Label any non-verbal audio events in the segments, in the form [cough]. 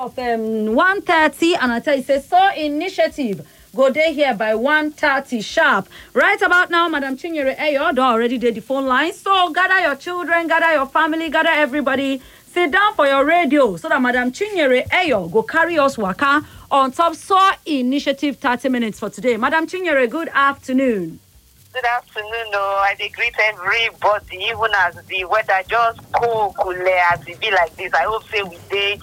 of um, 1.30 and I tell you, say, SOAR Initiative. Go there here by 1.30 sharp. Right about now, Madam Chinyere Eyo, do already did the phone line. So gather your children, gather your family, gather everybody. Sit down for your radio so that Madam Chinyere Eyo go carry us waka on top SOAR Initiative 30 minutes for today. Madam Chinyere, good afternoon. Good afternoon. No, I greet everybody, even as the weather just cool, cool as it be like this. I hope say we dey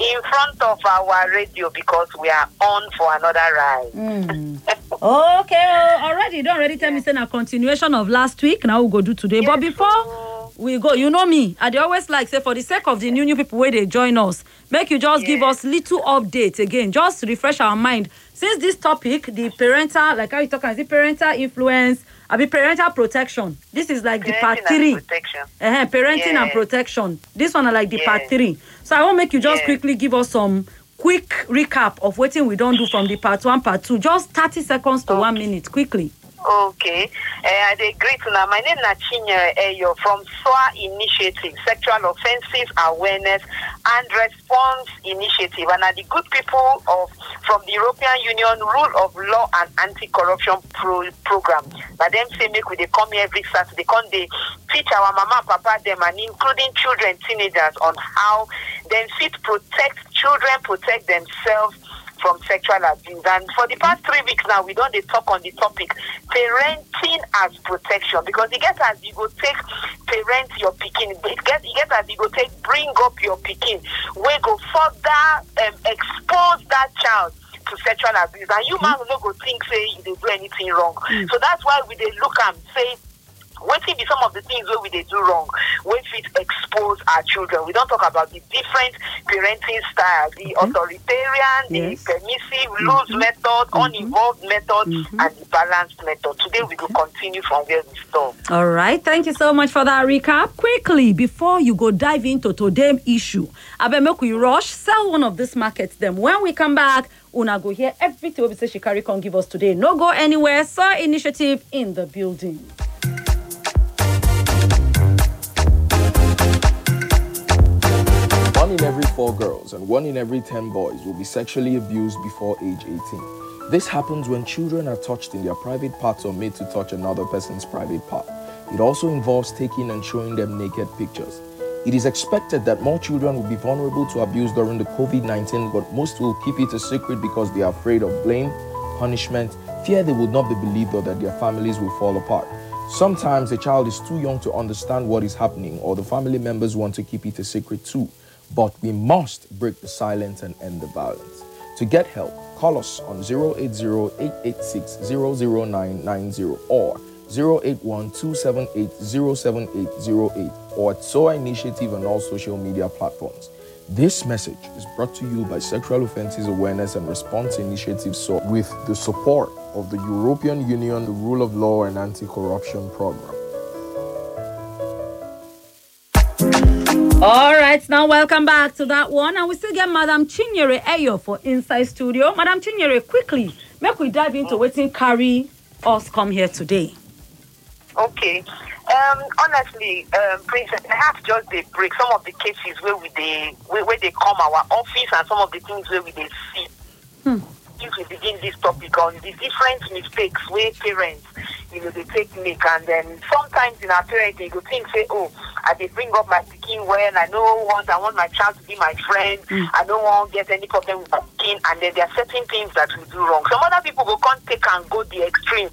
in front of our radio because we are on for another ride. Hmm. Okay, oh, already, don't already tell me say a continuation of last week. Now we go do today. but before we go, you know me, I always like say for the sake of the new new people where they join us, make you just give us little update again, just to refresh our mind. Since this topic, the parental, like how you talk, is it parental influence? I be parental protection. This is like the part three. protection. uh parenting and protection. This one are like the part three. So I want make you just Yes. quickly give us some quick recap of what we don't do from the part one, part two. Just 30 seconds to one minute, quickly. Okay. Uh, I dey greet una. My name na Chinyere Eyo from SOAR Initiative, Sexual Offences Awareness and Response Initiative. And are the good people of from the European Union Rule of Law and Anti-Corruption pro- Program. Na them say make we dey come here every Saturday, come they teach our mama and papa them and including children, teenagers on how them fit protect children, protect themselves from sexual abuse. And for the past three weeks now, we don't talk on the topic parenting as protection because it gets as you go take parent your picking, it get it gets as you go take bring up your picking. We go further um, expose that child to sexual abuse. And you man no go think say you dey do anything wrong. So that's why we dey look and say be some of the things wey we dey do wrong wey fit expose our children we don't talk about the different parenting styles the mm-hmm. authoritarian the Yes. permissive loose mm-hmm. method mm-hmm. uninvolved method and the balanced method today we will continue from where we stop. All right. Thank you so much for that recap. Quickly, before you go dive into today's issue, make we rush, sell one of these markets. Then when we come back, Una go hear everything we say she carry can give us today. No go anywhere. SOAR Initiative in the building. One in every four girls and one in every 10 boys will be sexually abused before age 18. This happens when children are touched in their private parts or made to touch another person's private part. It also involves taking and showing them naked pictures. It is expected that more children will be vulnerable to abuse during the COVID 19, but most will keep it a secret because they are afraid of blame, punishment, fear they will not be believed or that their families will fall apart. Sometimes a child is too young to understand what is happening, or the family members want to keep it a secret too. But we must break the silence and end the violence. To get help, call us on 080-886-00990 or 081-278-07808 or at SOAR Initiative on all social media platforms. This message is brought to you by Sexual Offences Awareness and Response Initiative SOAR with the support of the European Union, the Rule of Law and Anti-Corruption Program. All right, now welcome back to that one. And we still get Madam Chinyere Eyo for Inside Studio. Madam Chinyere, quickly, make we dive into waiting carry us come here today. Okay. Um, honestly, um, Princess, I have just they break some of the cases where we they where, where they come our office and some of the things where we they see. If we begin this topic on the different mistakes where parents, you know, they take make and then sometimes in our parenting you go think say, oh, I they bring up my pikin well, I don't want I want my child to be my friend, I don't want to get any problem with my pikin and then there are certain things that we do wrong. Some other people go can't take and go the extreme.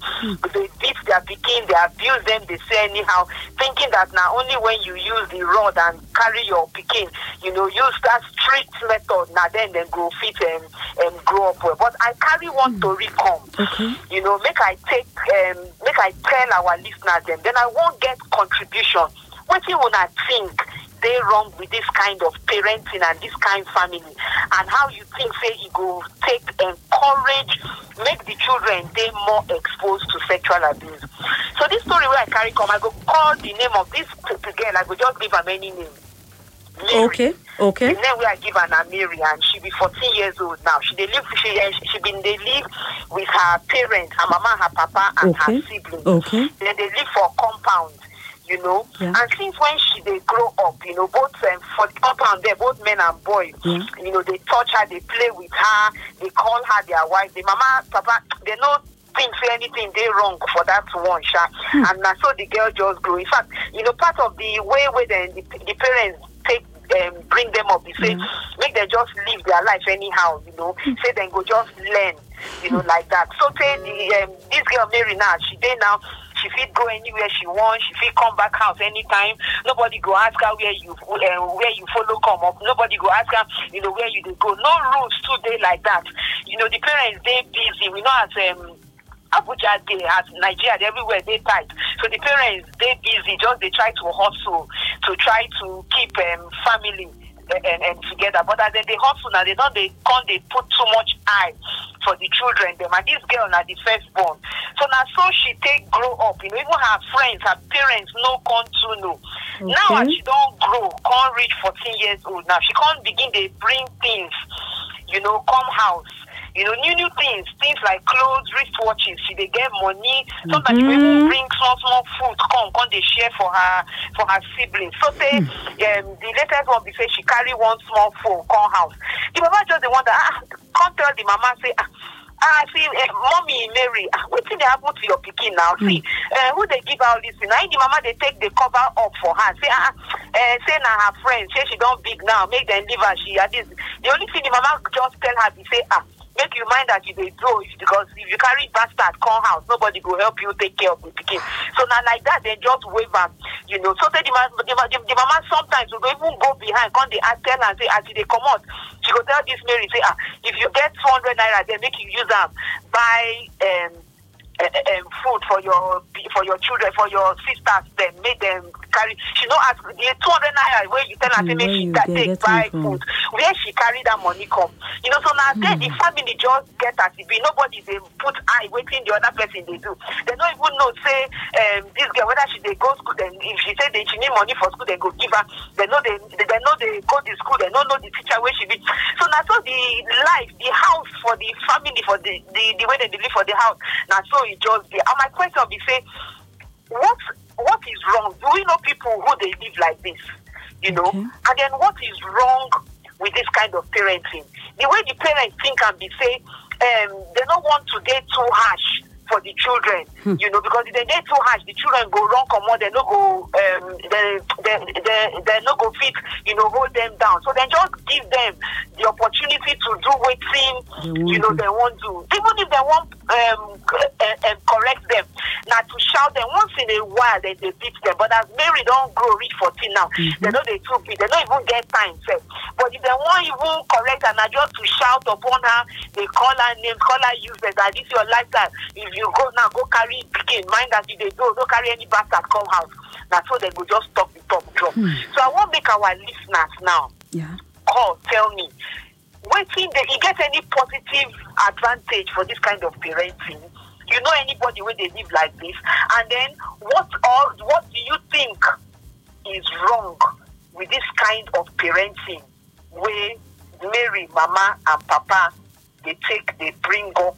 They beat their pikin, they abuse them, they say anyhow, thinking that now only when you use the rod and carry your pikin, you know, use that strict method, now then then grow fit and um, grow up well. But I carry one to come. Okay. You know, make I take um, make I tell our listeners them, then I won't get contribution. What do you wanna think they wrong with this kind of parenting and this kind of family and how you think say it go take encourage make the children they more exposed to sexual abuse. So this story where I carry come, I go call the name of this girl, I go just give her many name. Mary. Okay, okay. The name we are given her Mary and she be 14 years old now. She they live she she been they live with her parents, her mama, her papa, and Okay. her siblings. Okay. Then they live for a compound. You know. Yeah. And since when she they grow up, you know, both um, for the up and there, both men and boys, Yeah. you know, they touch her, they play with her, they call her their wife. The mama, papa, they know think say anything they wrong for that one, sha. And now so the girl just grow. In fact, you know, part of the way where then the, the parents take um, bring them up, they say make them just live their life anyhow, you know. Say then go just learn, you know, like that. So say the um, this girl Mary now, she dey now. She fit go anywhere she wants. She fit come back house anytime. Nobody go ask her where you uh, where you follow come up. Nobody go ask her, you know, where you dey go. No rules today like that. You know, the parents they busy. We know as um, Abuja dey as Nigeria everywhere they tight. So the parents they busy, just they try to hustle to try to keep um, family and, and, together. But as they, hustle now, they don't they can't they put too much eye for the children them. And this girl now the firstborn. So now so she take grow up, you know, even her friends, her parents no con to know. Now as she don't grow, can't reach 14 years old. Now she can't begin they bring things, you know, come house. You know, new new things, things like clothes, wristwatches. She they get money. Sometimes will even bring small small food. Come, come they share for her for her siblings. So say um, the latest one be say she carry one small phone come house. The mama just the one wonder ah, come tell the mama say ah. Ah, see, uh, mommy Mary, ah, wetin dey happen to your picking now? See, uh, who they give all this thing? Now, the mama they take the cover up for her. Say, ah, uh, say na her friend, say she don big now, make them leave her. She at this. The only thing the mama just tell her be say, ah, make you mind that you dey grow because if you carry bastard come house, nobody go help you take care of the pikin. So now like that, they just wave am, you know. So say the, ma- the, the, the mama sometimes will go even go behind, come dey ask tell am say as you dey comot, she go tell this Mary say, ah, if you get two hundred naira, then make you use am buy um, uh, um, food for your for your children, for your sisters, then make them carry. She no ask the two hundred naira where you tell her Mm, make she you take buy food. Where she carry that money come, you know. So now then the family just get as it be. Nobody they put eye waiting the other person they do. They don't even know say um, this girl whether she they go school. Then if she say they she need money for school, they go give her. They know they they, they know they go to school. They don't know the teacher where she be. So now so the life, the house for the family for the the, the way they live for the house. Now so it just be. And my question be say what what is wrong? Do we know people who they live like this? You know, Okay. and then what is wrong with this kind of parenting? The way the parents think and be say, um, they don't want to get too harsh for the children, you know, because if they get too harsh, the children go wrong come on, they no go, um, they, they, they, they no go fit, you know, hold them down. So then just give them the opportunity to do want you know, they want to. Even if they want um, uh, uh, correct them, not to shout them once in a while, they, they beat them. But as Mary don't grow reach 14 now, they know they too big. They don't even get time. Sef. But if they want even correct and just to shout upon her, they call her names, call her useless. That this your lifestyle. If you go now, go carry pikin. Mind that if they go, don't carry any bastard come house. Now so they go just stop the top drop. Hmm. So I want make our listeners now Yeah. call tell me wetin dey e get any positive advantage for this kind of parenting you know anybody wey dey live like this and then what or what do you think is wrong with this kind of parenting wey mary mama and papa dey take dey bring up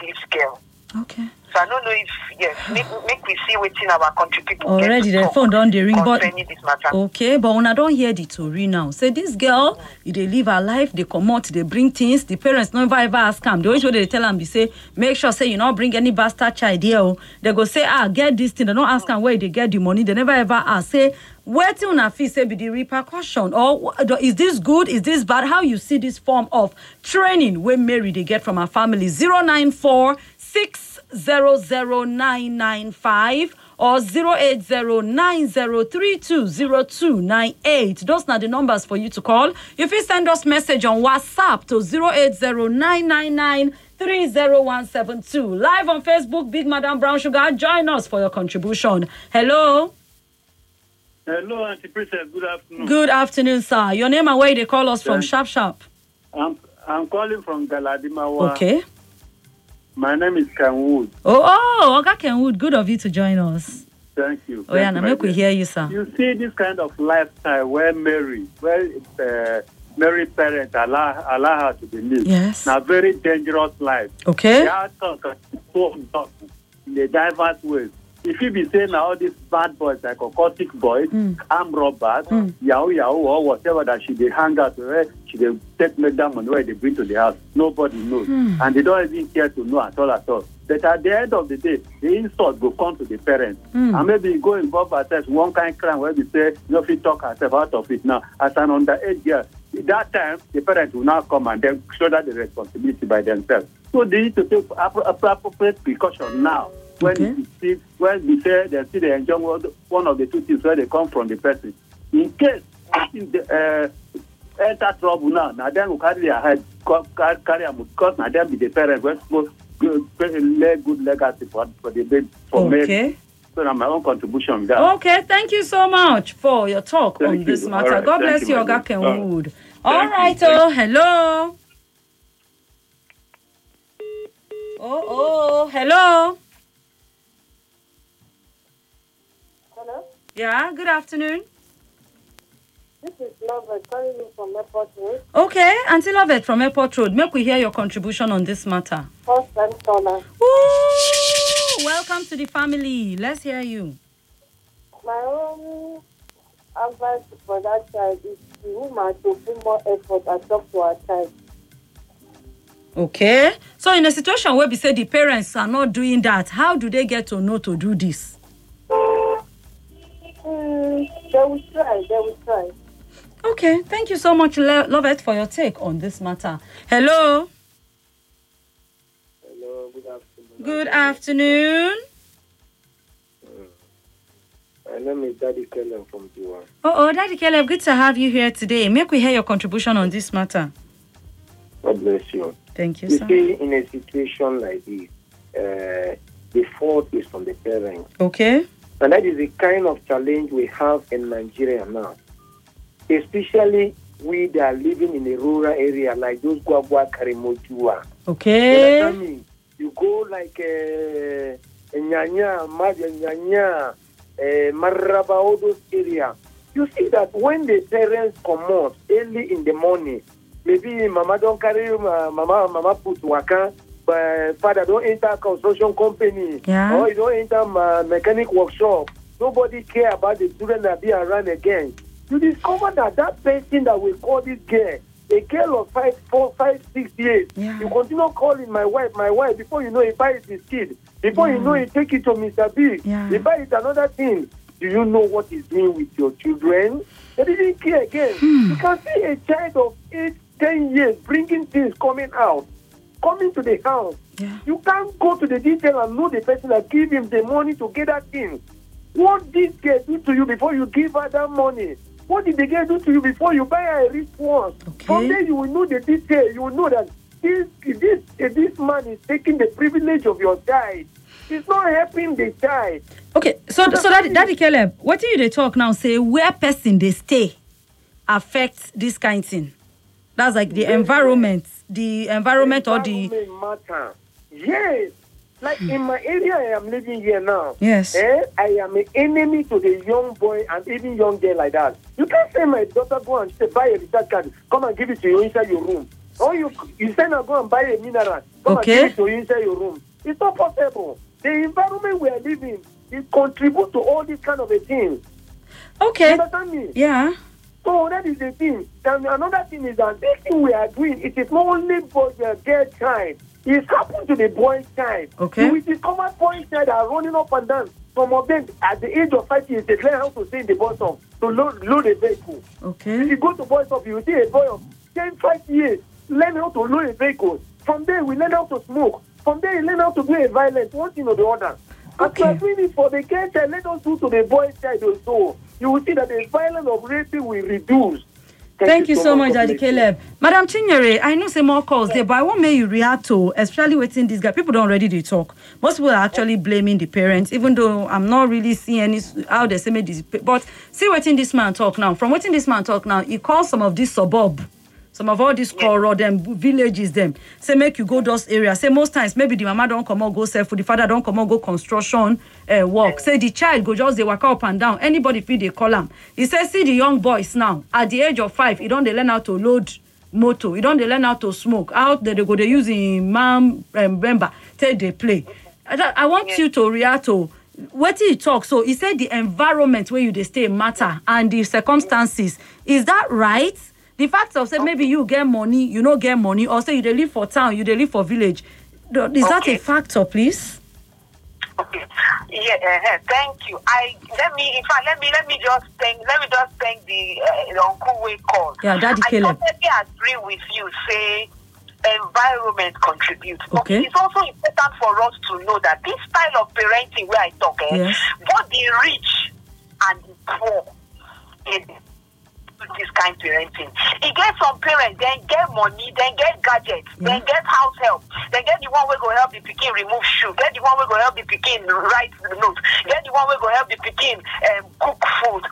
this girl Okay. So i no know if yes make make we see wetin our country people Already the phone don dey ring, but concerning this matter. okay, but una don hear the tori now. Say this girl, e dey live her life, they come out, they bring things. The parents no ever ever ask am. The only way they tell them, be say, make sure say you not bring any bastard child here. Oh, they go say, ah, get this thing. They don't ask am where they get the money. They never ever ask. Say, wetin una feel say be the repercussion or is this good? Is this bad? How you see this form of training wey Mary dey get from her family? Zero nine four six zero zero nine nine five or 08090320298. Those are the numbers for you to call. If you send us message on WhatsApp to 08099930172. Live on Facebook, Big Madam Brown Sugar. Join us for your contribution. Hello. Hello, Auntie Princess. Good afternoon. Good afternoon, sir. Your name and where they call us from? Sharp, sharp. I'm I'm calling from Galadimawa. Okay. My name is Kenwood. Oh, oh, Oga Kenwood. Good of you to join us. Thank you. Oh, yeah, now you, make we hear you, sir. You see this kind of lifestyle where Mary, where uh, Mary parents allow allow her to be live. Yes. Now very dangerous life. Okay. Their talk is so dark in a diverse ways. If you be saying now all these bad boys like occultic boys, Mm. arm robbers, yahoo yahoo or whatever that she they hang out where she they take make that money where they bring to the house. Nobody knows. And they don't even care to know at all at all. But at the end of the day, the insult will come to the parents. Mm. And maybe go involve herself one kind of crime where we say no fit talk herself out of it now. As an underage girl, at that time the parents will now come and then shoulder the responsibility by themselves. So they need to take appropriate precaution now. When Okay. you see when we say they see they enjoy one of the two things where they come from the person. In case the, uh, enter trouble now, now then we carry their head carry am because now them be the parents wey supposed to lay good legacy for for the baby for me. Okay. So na my own contribution be that. Okay, thank you so much for your talk Thank on you. this matter. right, God thank bless you, Oga dear. All right. Kenwood. All right, oh, hello. Oh, oh, hello. Yeah, good afternoon. this is Lovett calling you from Airport Road. Okay, Auntie Lovett from Airport Road, make we hear your contribution on this matter. First time caller. Ooh, welcome to the family. Let's hear you. My own advice for that child is the woman to put more effort and talk to her child. Okay, so in a situation where we say the parents are not doing that, how do they get to know to do this? They will try, they will try. Okay, thank you so much, Le- Lovett, for your take on this matter. Hello. Hello, good afternoon. Good afternoon. My name is Daddy Kellen from Tiwa. Oh, oh, Daddy Caleb, good to have you here today. Make we hear your contribution on this matter. God bless you. Thank you, You sir. see, in a situation like this, uh, the fault is from the parents. Okay. And that is the kind of challenge we have in Nigeria now. Especially we that are living in a rural area like those Gwagwa Karimojua. You Okay. You go like uh, Nyanya, Nyanya, uh, Maraba, all those areas. You see that when the parents come out early in the morning, maybe mama don't carry uh, mama mama put waka, but father don't enter construction company, Yeah. or you don't enter uh, mechanic workshop. Nobody care about the children that be around again. You discover that that person that we call this girl, a girl of five, four, five, six years, Yeah. you continue calling my wife, my wife. Before you know, he buys his kid. Before you know, he take it to Mr. Biggs. Yeah. He buys another thing. Do you know what he's doing with your children? They didn't care again. Hmm. You can see a child of eight, ten years bringing things coming out, coming to the house. Yeah. You can't go to the detail and know the person that give him the money to get that thing. What did girl do to you before you give her that money? What did the girl do to you before you buy her a wristwatch? Okay. From there you will know the detail. You will know that this this this man is taking the privilege of your child. He's not helping the child. Okay, so so Daddy, Daddy Caleb, what do you they talk now? Say where person they stay affects this kind of thing. That's like the environment, the environment or the matter. Yes. Like in my area I am living here now. Yes. Eh, I am an enemy to the young boy and even young girl like that. You can't say my daughter go and say buy a recharge card, come and give it to you inside your room. Or you you send her go and buy a mineral, come Okay. and give it to you inside your room. It's not possible. The environment we are living it contribute to all these kind of a things. You okay, understand me? yeah, So that is the thing. And another thing is that this thing we are doing, it is not only for the girl child. It's happened to the boy child. Okay. Will discover boy child are running up and down. Some of them, at the age of five years, they learn how to stay in the bottom to load, load a vehicle. Okay. If okay, you go to boys stop, you see a boy of 10, 5 years learn how to load a vehicle. From there, we learn how to smoke. From there, we learn how to do a violence, one thing or the other. As we Okay. are doing it for the girl child, let us do to the boy child also. You will see that the violence of raping will reduce. Thank you so much, Daddy. Caleb. Madam Chinyere, I know say more calls there, but I want make you react to, especially waiting this guy. People don't already they talk. Most people are actually blaming the parents, even though I'm not really seeing any how they say this. But see waiting this man talk now. From waiting this man talk now, he calls some of these suburb. Some of all these koro them villages them say make you go those areas. Say most times maybe the mama don't come out go sell food, the father don't come out go construction uh, work. Say the child go just they walk up and down. Anybody feel they call him. He says see the young boys now at the age of five, he don't they learn how to load motor. He don't they learn how to smoke. Out there they go they use mom um, member they play. I, want you to react to wetin he talk so he say the environment wey you stay matter and the circumstances is that right the fact of say maybe you get money you no get money or say you dey live for town you dey live for village is that a factor please. Okay. Yeah, uh, thank you. I let me in fact let me let me just thank let me just thank the, uh, uncle we call. Yeah, Daddy I Caleb. totally agree with you. Say environment contributes. But Okay. it's also important for us to know that this style of parenting where I talk, eh, Yes. both the rich and the poor in this kind of parenting. E get some parents then get money, then get gadgets, then get house help, then get the one wey go help the pikin remove shoe, get the one wey go help the pikin write the note, get the one wey go help the pikin um, cook food,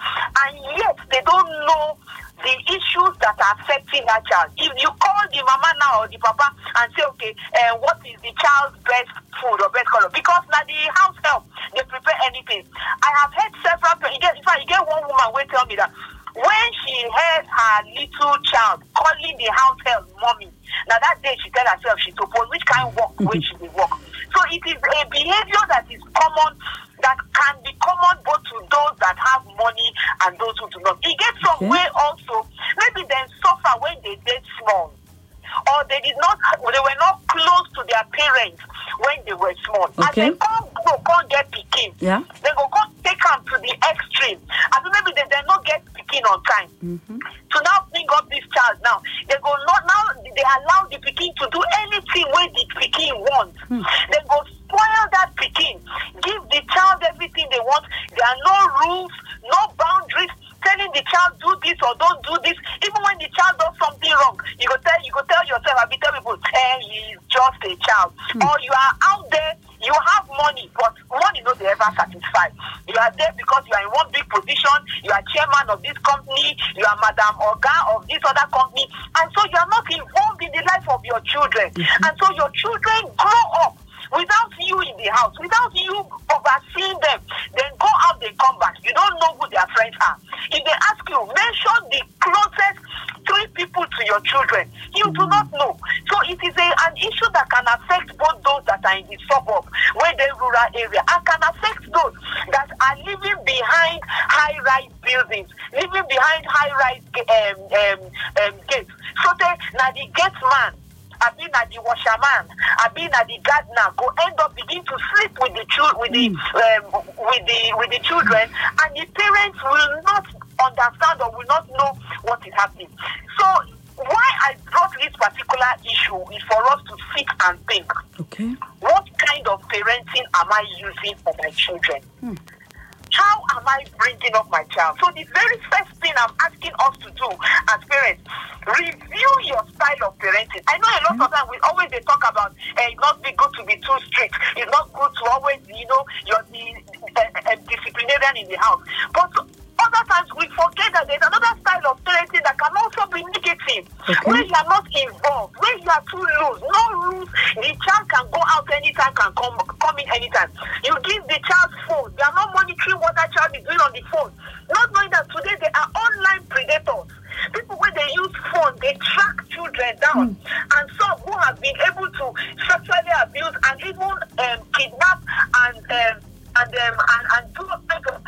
and yet they don't know the issues that are affecting that child. If you call the mama now or the papa and say, okay, uh, what is the child's best food or best color? Because now the house help, they prepare anything. I have heard several, pa- you get, in fact, you get one woman will tell me that when she heard her little child calling the house help mommy, now that day she tell herself she suppose which kind of work [laughs] when she dey work. So it is a behavior that is common that can be common both to those that have money and those who do not. E get some way also maybe dem suffer when they dey small or they did not they were not close to their parents when they were small. Okay. they come grow come get pikin, Yeah. they go come take am to the extreme. Mean maybe they dem not get pikin on time. Mm-hmm. To now bring up this child now, they go not now they allow the pikin to do anything wey the pikin want. Hmm. They go spoil that picking. give the child everything they want. There are no rules, no boundaries. Telling the child do this or don't do this. Even when the child does something wrong, you go tell you go tell yourself, I be tell people, he's just a child. Hmm. Or you are out there, you have money, but money no dey ever satisfy. You are there because you are in one big position, you are chairman of this company, you are madam oga of this other company, and so you are not involved in the life of your children. Hmm. And so your children grow up without you in the house, without you overseeing them, then go out, they come back. You don't know who their friends are. If they ask you, mention the closest three people to your children, you do hmm. not know. A, an issue that can affect both those that are in the suburb, where the rural area, and can affect those that are living behind high-rise buildings, living behind high-rise um, um, um, gates. So they, now the gate man abi na the washerman abi at the gardener go end up begin to sleep with the chil- with the um, with the with the children and the parents will not understand or will not know what is happening so i brought this particular issue is for us to sit and think okay what kind of parenting am i using for my children how am I bringing up my child? So the very first thing I'm asking us to do as parents, review your style of parenting. I know a lot of times we always they talk about uh, it's not be good to be too strict. It's not good to always, you know, you're the uh, uh, disciplinarian in the house. But other times we forget that there's another style of parenting that can also be negative, Okay. where you are not involved, when you are too loose, no rules. The child can go out anytime, can come come in anytime. You give the child phone. They are not monitoring what that child is doing on the phone. Not knowing that today they are online predators. People when they use phone, they track children down, and some who have been able to sexually abuse and even um, kidnap and. Um, and um, and, and do all kinds of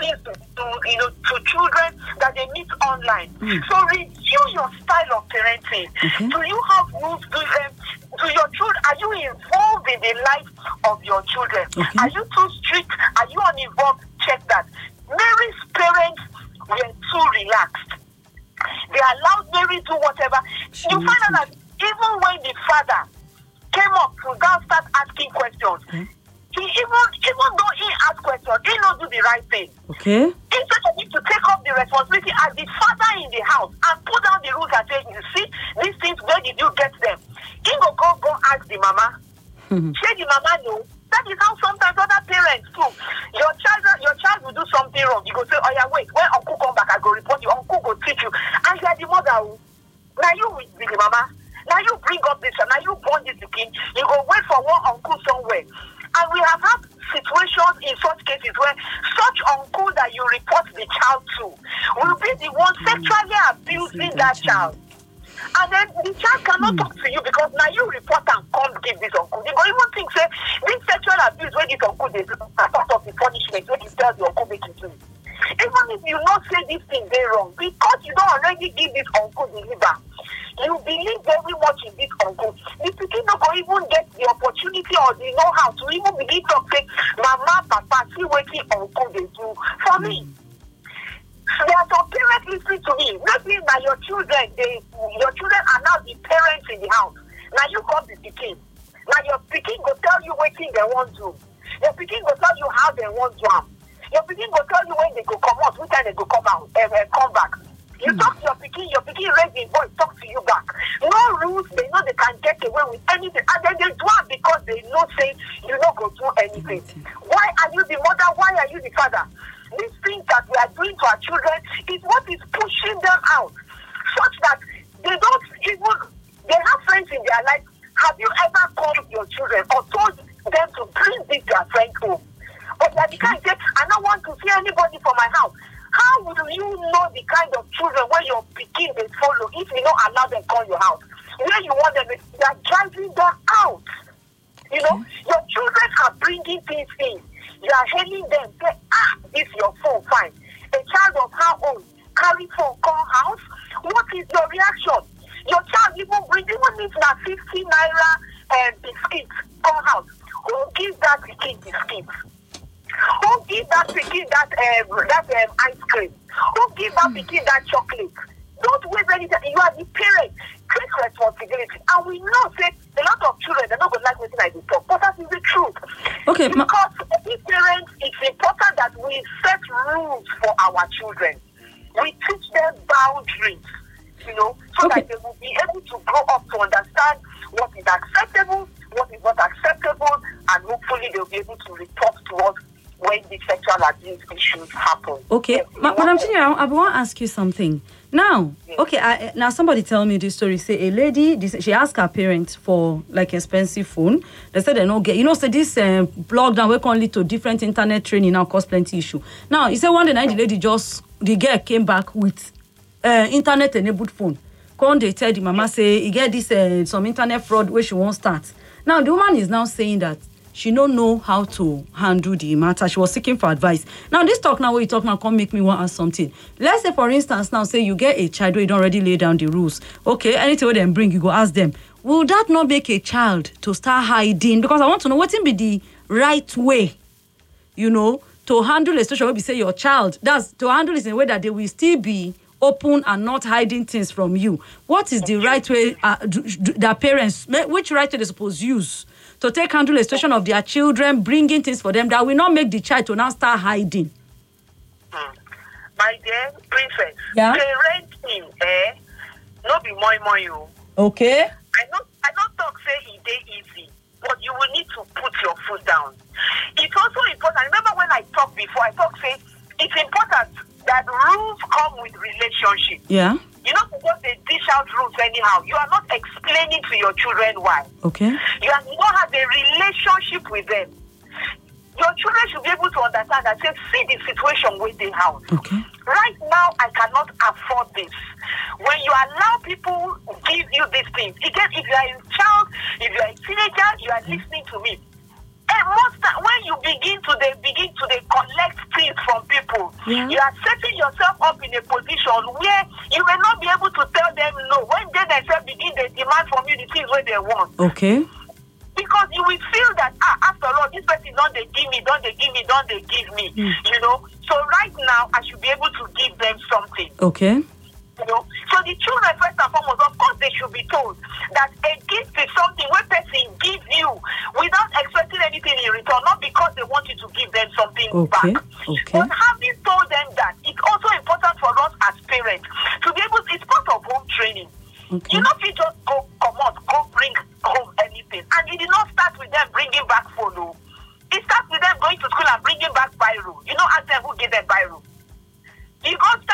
things to, to you know to children that they meet online. So review your style of parenting. Okay. Do you have rules? Do, um, do your children are you involved in the life of your children? Okay. Are you too strict? Are you uninvolved? Check that. Mary's parents were too relaxed. They allowed Mary to do whatever. You find out that even when the father came up to now start asking questions, he even even though he asked questions, he not do the right thing. okay Instead of him to take up the responsibility as the father in the house and put down the rules and say, you see, these things, where did you get them? He go go go ask the mama. Hmm. Say the mama know. That is how sometimes other parents too. Your child, your child will do something wrong. You go say, oh yeah, wait. When uncle come back, I go report you. Uncle go teach you. And you are the mother. oh. Now you will be the mama. Now you bring up this. Now you born this pikin. You go wait for one uncle somewhere. And we have had situations in such cases where such uncle that you report the child to will be the one hmm. sexually abusing that child. And then the child cannot hmm. talk to you because now you report and come give this uncle. You go even think say this sexual abuse when this uncle dey do part of the punishment when you tell the uncle make you do. Even if you not say this thing dey wrong because you don't already give this uncle the liver you believe very much in this uncle. The pikin no go even get the opportunity or the know-how to even begin talk say mama papa see wetin uncle dey do. For me there are some parents lis ten to me. Maybe na your children dey your children are now the parents in the house. Na you come be pikin. Na your pikin go tell you wetin dem wan do. Your pikin go tell you how dem wan do am. Your pikin go tell you when they go comot which time they go come out um, um, come back. You talk to your pikin your pikin raise him voice talk to you back no rules they know they can get away with anything and then they do am because they know say you no go do anything why are you the mother why are you the father these things that we are doing to our children is what is pushing them out such that they don't even they have friends in their life have you ever called your children or told them to bring this their friend home but they are the kind say i no want to see anybody for my house how will you know the kind of children wey your pikin dey follow if you no allow them come your house where you want them you are driving them out you know your children are bringing things in you are hailing them say ah this your phone fine a child of how old carry phone come house what is your reaction your child even bring even if na fifty naira um, biscuit come house who give that pikin biscuit who give that pikin that um, that um, ice cream. Who give that pikin that chocolate? Don't waste any time. You are the parent. Take responsibility. And we know say a lot of children dem no go like wetin i dey talk but that is the truth. Okay, ma- because every parent it's important that we set rules for our children. We teach them boundaries you know so Okay. that they will be able to grow up to understand what is acceptable what is not acceptable and hopefully they'll be able to report to us when the sexual abuse issues happen Okay, Yes, Ma- you Madam to- Chinyere, I want to ask you something. Now, okay, I, now somebody tell me this story. Say a lady, this, she asked her parents for like expensive phone. They said they no get. You know, say this um, blog down we can lead to different internet training now cause plenty issue. Now, he said one day night the lady just the girl came back with uh, internet enabled phone. Come they tell the mama say he get this uh, some internet fraud where she won't start. Now the woman is now saying that she don't know how to handle the matter. She was seeking for advice. Now this talk now where you talk now come make me want to ask something. Let's say for instance now say you get a child where you don't already lay down the rules. Okay, anything where them bring you go ask them. Will that not make a child to start hiding? Because I want to know what be the right way you know, to handle a situation where we say your child, that's to handle it in a way that they will still be open and not hiding things from you. What is the right way uh, do, do, their parents, which right way they suppose use to take handle a situation of their children, bringing things for them that will not make the child to now start hiding? Hmm. my dear princess Yeah? parenting eh no be moi moi o. Okay. I not I not talk say e dey easy, but you will need to put your foot down. It's also important. Remember when I talked before, I talked say it's important that rules come with relationship. Yeah. You know, because they dish out rules anyhow. You are not explaining to your children why. Okay. You, are, you don't have a relationship with them. Your children should be able to understand that say, see the situation with the house. Okay. Right now, I cannot afford this. When you allow people to give you these things, again, if you are a child, if you are a teenager, you are listening to me. And most time, when you begin to they begin to they collect things from people, Yeah. you are setting yourself up in a position where you will not be able to tell them no. When they themselves begin they demand from you the things where they want Okay. because you will feel that ah after all this person don't dey give me don't they give me don't they give me you know so right now i should be able to give them something Okay. You know. So the children first and foremost of course they should be told that a gift is something wey person give you without expecting anything in return not because they want you to give them something Okay, back. okay. but having told them that it's also important for us as parents to be able it's part of home training. Okay. you no fit just go comot go bring home anything and e did not start with them bringing back phone oh. o e start with them going to school and bringing back biro. You know ask them who give them biro. E go start with them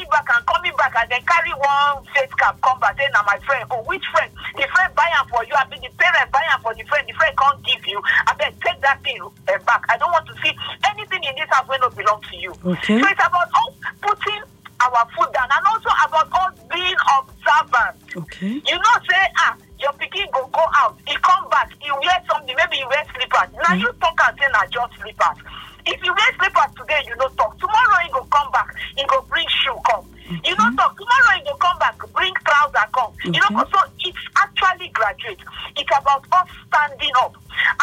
going back and coming back and then carry one face cap come back say na my friend oh which friend the friend buy am for you abi the parent buy am for the friend the friend come give you abeg take that thing uh, back i don't want to see anything in this house wey no belong to you Okay. so it's about us putting our foot down and also about us being observant Okay. You know, say, ah, your pikin go go out, he come back, he wear something, maybe he wear slippers. Now you talk and say na just slippers. If you wear slippers today, you no talk. Come. You know, so it's actually graduate. It's about us standing up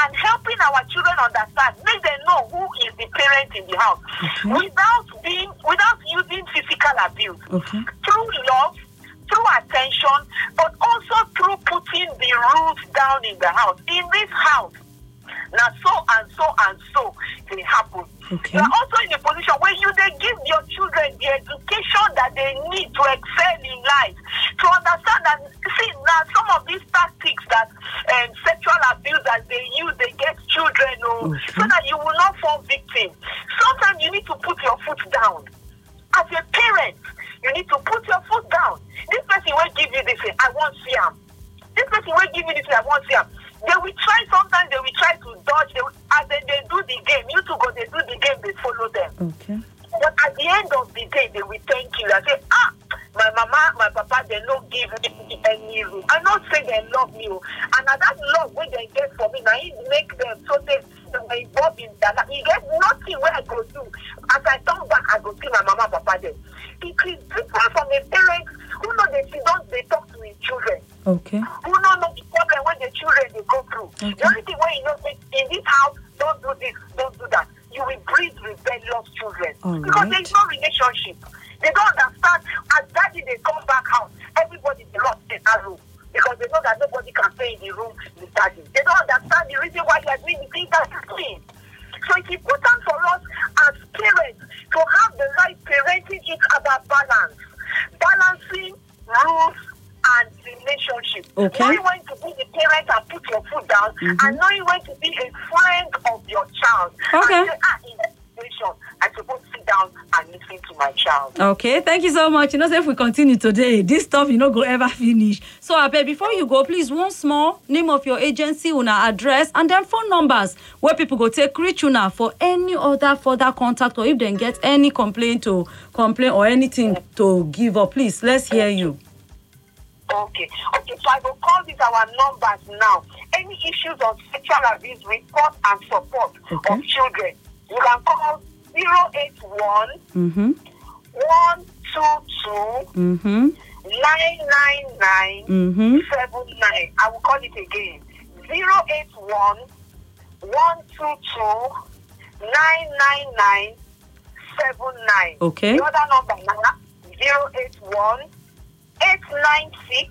and helping our children understand, make them know who is the parent in the house, Okay. without being, without using physical abuse Okay. through love, through attention, but also through putting the rules down in the house. In this house, now so and so and so they happen. Okay. You are also in a position where you they give your children the education that they need to excel in life. To understand that see now some of these tactics that um, sexual abusers they use against children oh, Okay. so that you will not fall victim. Sometimes you need to put your foot down as a parent, you need to put your foot down. This person will give you this, thing, I want see him. This person will give you this, I want see him. They will try sometimes, they will try to dodge, they will, as they, they do the game. You two go, they do the game, they follow them. Okay. But at the end of the day, they will thank you and say, ah, my mama, my papa, they don't give me any room. I not say they love me. oh. And na that love when they get for me, now it make them so they involved in that. You get nothing where I go do. As I come back, I go see my mama, papa there. It is different from a parent who know that they don't they talk to his children Okay. who know the problem when the children they go through. Okay. The only thing when you know say, in this house, don't do this, don't do that. You will breed rebellious children. All because right. there is no relationship. They don't understand as daddy they come back house, everybody they lost in a room. Because they know that nobody can stay in the room with daddy. They don't understand the reason why they are doing the things that is doing. So it's important for us as parents to have the right parenting. It's about balance. Balancing rules and relationship. Okay. Knowing when to be the parent and put your foot down, and knowing when to be a friend of your child. Okay. And say, ah, in that situation, I suppose sit down and listen to my child. Okay, thank you so much. You know, if we continue today, this stuff you know go ever finish. So, Abe, before you go, please once more name of your agency, una address, and then phone numbers where people go take reach una for any other further contact or if they get any complaint to complain or anything to give up. Please, let's hear you. Okay. Okay, so I will call these our numbers now. Any issues of sexual abuse, report and support Okay. of children, you can call 081 Mm-hmm. 122 Mm-hmm. 999 Mm-hmm. 79. I will call it again 081 122 999 79. Okay. The other number now 081 896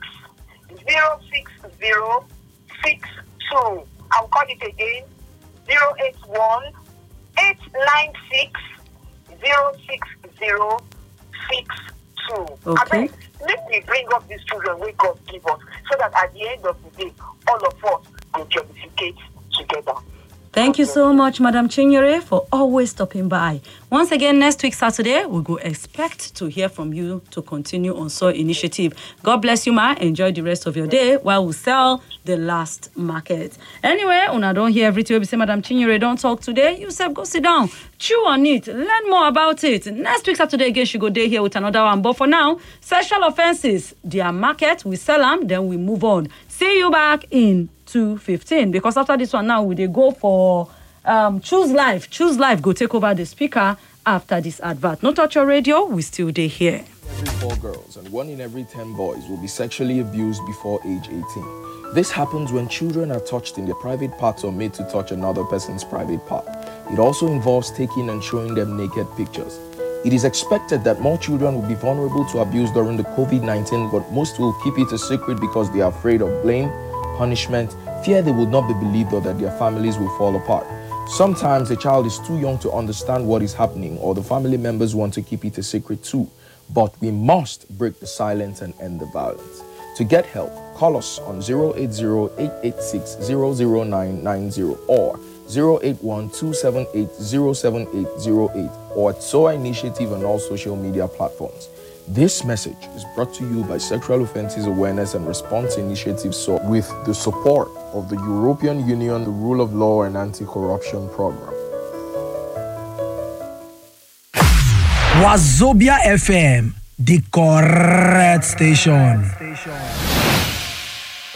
06062. I'll call it again 081 896 06062. Okay. Let me bring up these children we God give us so that at the end of the day, all of us will jobbificate together. Thank you so much, Madam Chinyere, for always stopping by. Once again, next week, Saturday, we go expect to hear from you to continue on SOAR Initiative. God bless you, ma. Enjoy the rest of your day while we sell the last market. Anyway, una don't hear everything. We say, Madam Chinyere, don't talk today. You said, go sit down, chew on it, learn more about it. Next week, Saturday, again, she go day here with another one. But for now, sexual offenses, their market, we sell them, then we move on. See you back in 215 because after this one now we dey go for um, choose life choose life go take over the speaker after this advert no touch your radio we still dey here. every four girls and one in every 10 boys will be sexually abused before age 18. This happens when children are touched in their private parts or made to touch another person's private part. It also involves taking and showing them naked pictures. It is expected that more children will be vulnerable to abuse during the COVID 19, but most will keep it a secret because they are afraid of blame, punishment, fear they will not be believed or that their families will fall apart. Sometimes the child is too young to understand what is happening, or the family members want to keep it a secret too. But we must break the silence and end the violence. To get help, call us on 080-886-00990 or 081-278-07808 or at SOAR Initiative on all social media platforms. This message is brought to you by Sexual Offences Awareness and Response Initiative SOAR with the support of the European Union, the Rule of Law and Anti-Corruption Program. Wazobia FM the correct station.